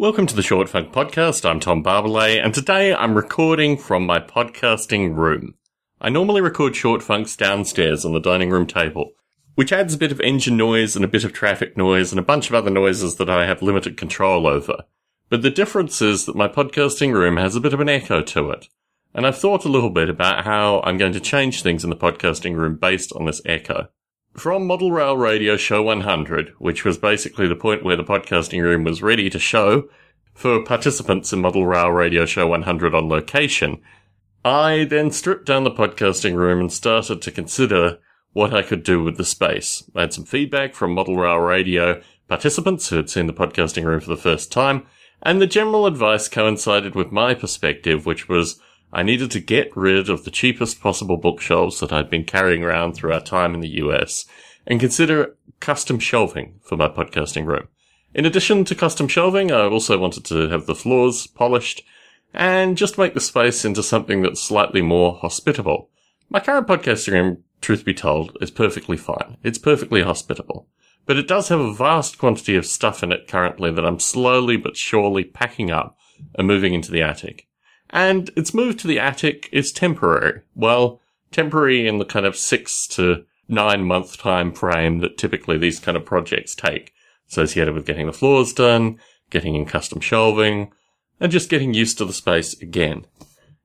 Welcome to the Short Funk Podcast. I'm Tom Barbalet, and today I'm recording from my podcasting room. I normally record short funks downstairs on the dining room table, which adds a bit of engine noise and a bit of traffic noise and a bunch of other noises that I have limited control over. But the difference is that my podcasting room has a bit of an echo to it. And I've thought a little bit about how I'm going to change things in the podcasting room based on this echo. From Model Rail Radio Show 100, which was basically the point where the podcasting room was ready to show for participants in Model Rail Radio Show 100 on location, I then stripped down the podcasting room and started to consider what I could do with the space. I had some feedback from Model Rail Radio participants who had seen the podcasting room for the first time, and the general advice coincided with my perspective, which was I needed to get rid of the cheapest possible bookshelves that I'd been carrying around through our time in the US and consider custom shelving for my podcasting room. In addition to custom shelving, I also wanted to have the floors polished and just make the space into something that's slightly more hospitable. My current podcasting room, truth be told, is perfectly fine. It's perfectly hospitable. But it does have a vast quantity of stuff in it currently that I'm slowly but surely packing up and moving into the attic. And its move to the attic is temporary. Well, temporary in the kind of six to nine month time frame that typically these kind of projects take, associated with getting the floors done, getting in custom shelving, and just getting used to the space again.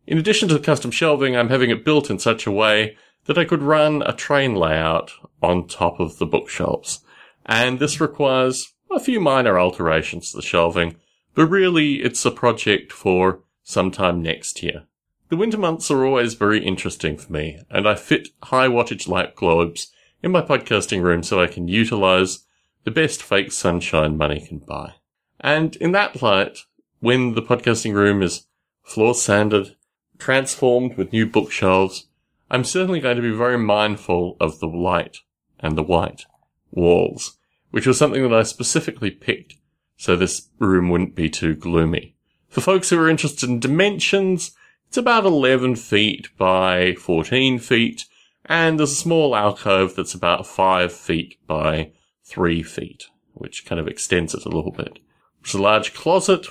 In addition to the custom shelving, I'm having it built in such a way that I could run a train layout on top of the bookshelves. And this requires a few minor alterations to the shelving, but really it's a project for sometime next year. The winter months are always very interesting for me, and I fit high wattage light globes in my podcasting room so I can utilize the best fake sunshine money can buy. And in that light, when the podcasting room is floor sanded, transformed with new bookshelves, I'm certainly going to be very mindful of the light and the white walls, which was something that I specifically picked so this room wouldn't be too gloomy. For folks who are interested in dimensions, it's about 11 feet by 14 feet, and there's a small alcove that's about 5 feet by 3 feet, which kind of extends it a little bit. There's a large closet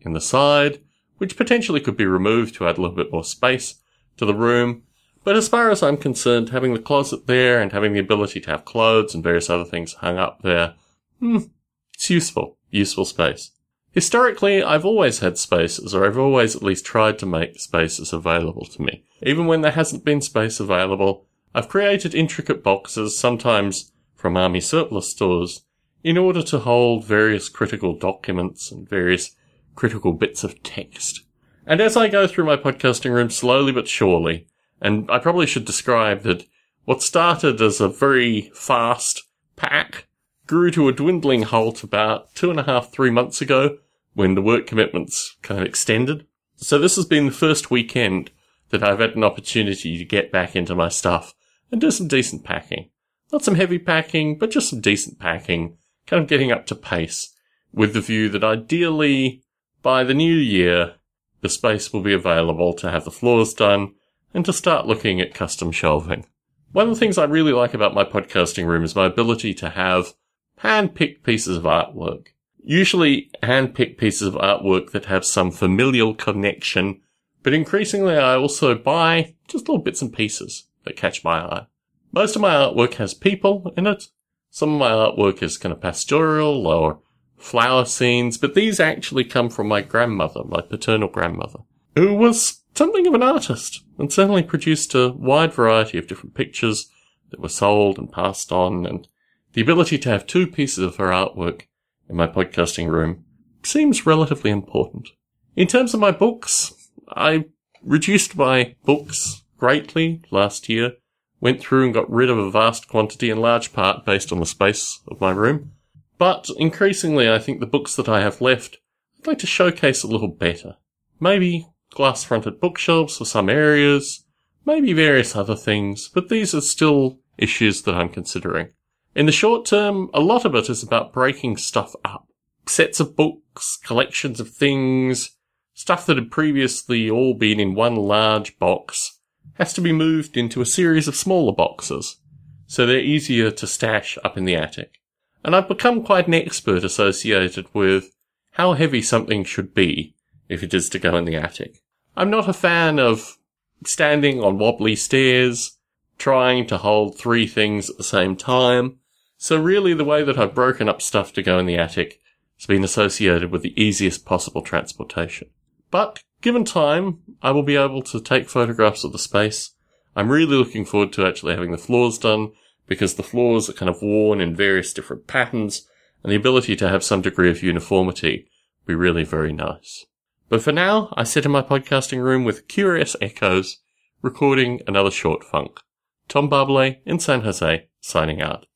in the side, which potentially could be removed to add a little bit more space to the room. But as far as I'm concerned, having the closet there and having the ability to have clothes and various other things hung up there, hmm, it's useful, useful space. Historically, I've always had spaces, or I've always at least tried to make spaces available to me. Even when there hasn't been space available, I've created intricate boxes, sometimes from army surplus stores, in order to hold various critical documents and various critical bits of text. And as I go through my podcasting room slowly but surely, and I probably should describe that what started as a very fast pack grew to a dwindling halt about two and a half, three months ago when the work commitments kind of extended. So this has been the first weekend that I've had an opportunity to get back into my stuff and do some decent packing. Not some heavy packing, but just some decent packing, kind of getting up to pace with the view that ideally by the new year, the space will be available to have the floors done and to start looking at custom shelving. One of the things I really like about my podcasting room is my ability to have hand-picked pieces of artwork usually hand-picked pieces of artwork that have some familial connection, but increasingly I also buy just little bits and pieces that catch my eye. Most of my artwork has people in it. Some of my artwork is kind of pastoral or flower scenes, but these actually come from my grandmother, my paternal grandmother, who was something of an artist and certainly produced a wide variety of different pictures that were sold and passed on and the ability to have two pieces of her artwork in my podcasting room seems relatively important. In terms of my books, I reduced my books greatly last year, went through and got rid of a vast quantity in large part based on the space of my room. But increasingly, I think the books that I have left, I'd like to showcase a little better. Maybe glass fronted bookshelves for some areas, maybe various other things, but these are still issues that I'm considering. In the short term, a lot of it is about breaking stuff up. Sets of books, collections of things, stuff that had previously all been in one large box has to be moved into a series of smaller boxes, so they're easier to stash up in the attic. And I've become quite an expert associated with how heavy something should be if it is to go in the attic. I'm not a fan of standing on wobbly stairs, trying to hold three things at the same time. So really the way that I've broken up stuff to go in the attic has been associated with the easiest possible transportation. But given time, I will be able to take photographs of the space. I'm really looking forward to actually having the floors done because the floors are kind of worn in various different patterns and the ability to have some degree of uniformity would be really very nice. But for now, I sit in my podcasting room with curious echoes, recording another short funk. Tom Barbalet in San Jose, signing out.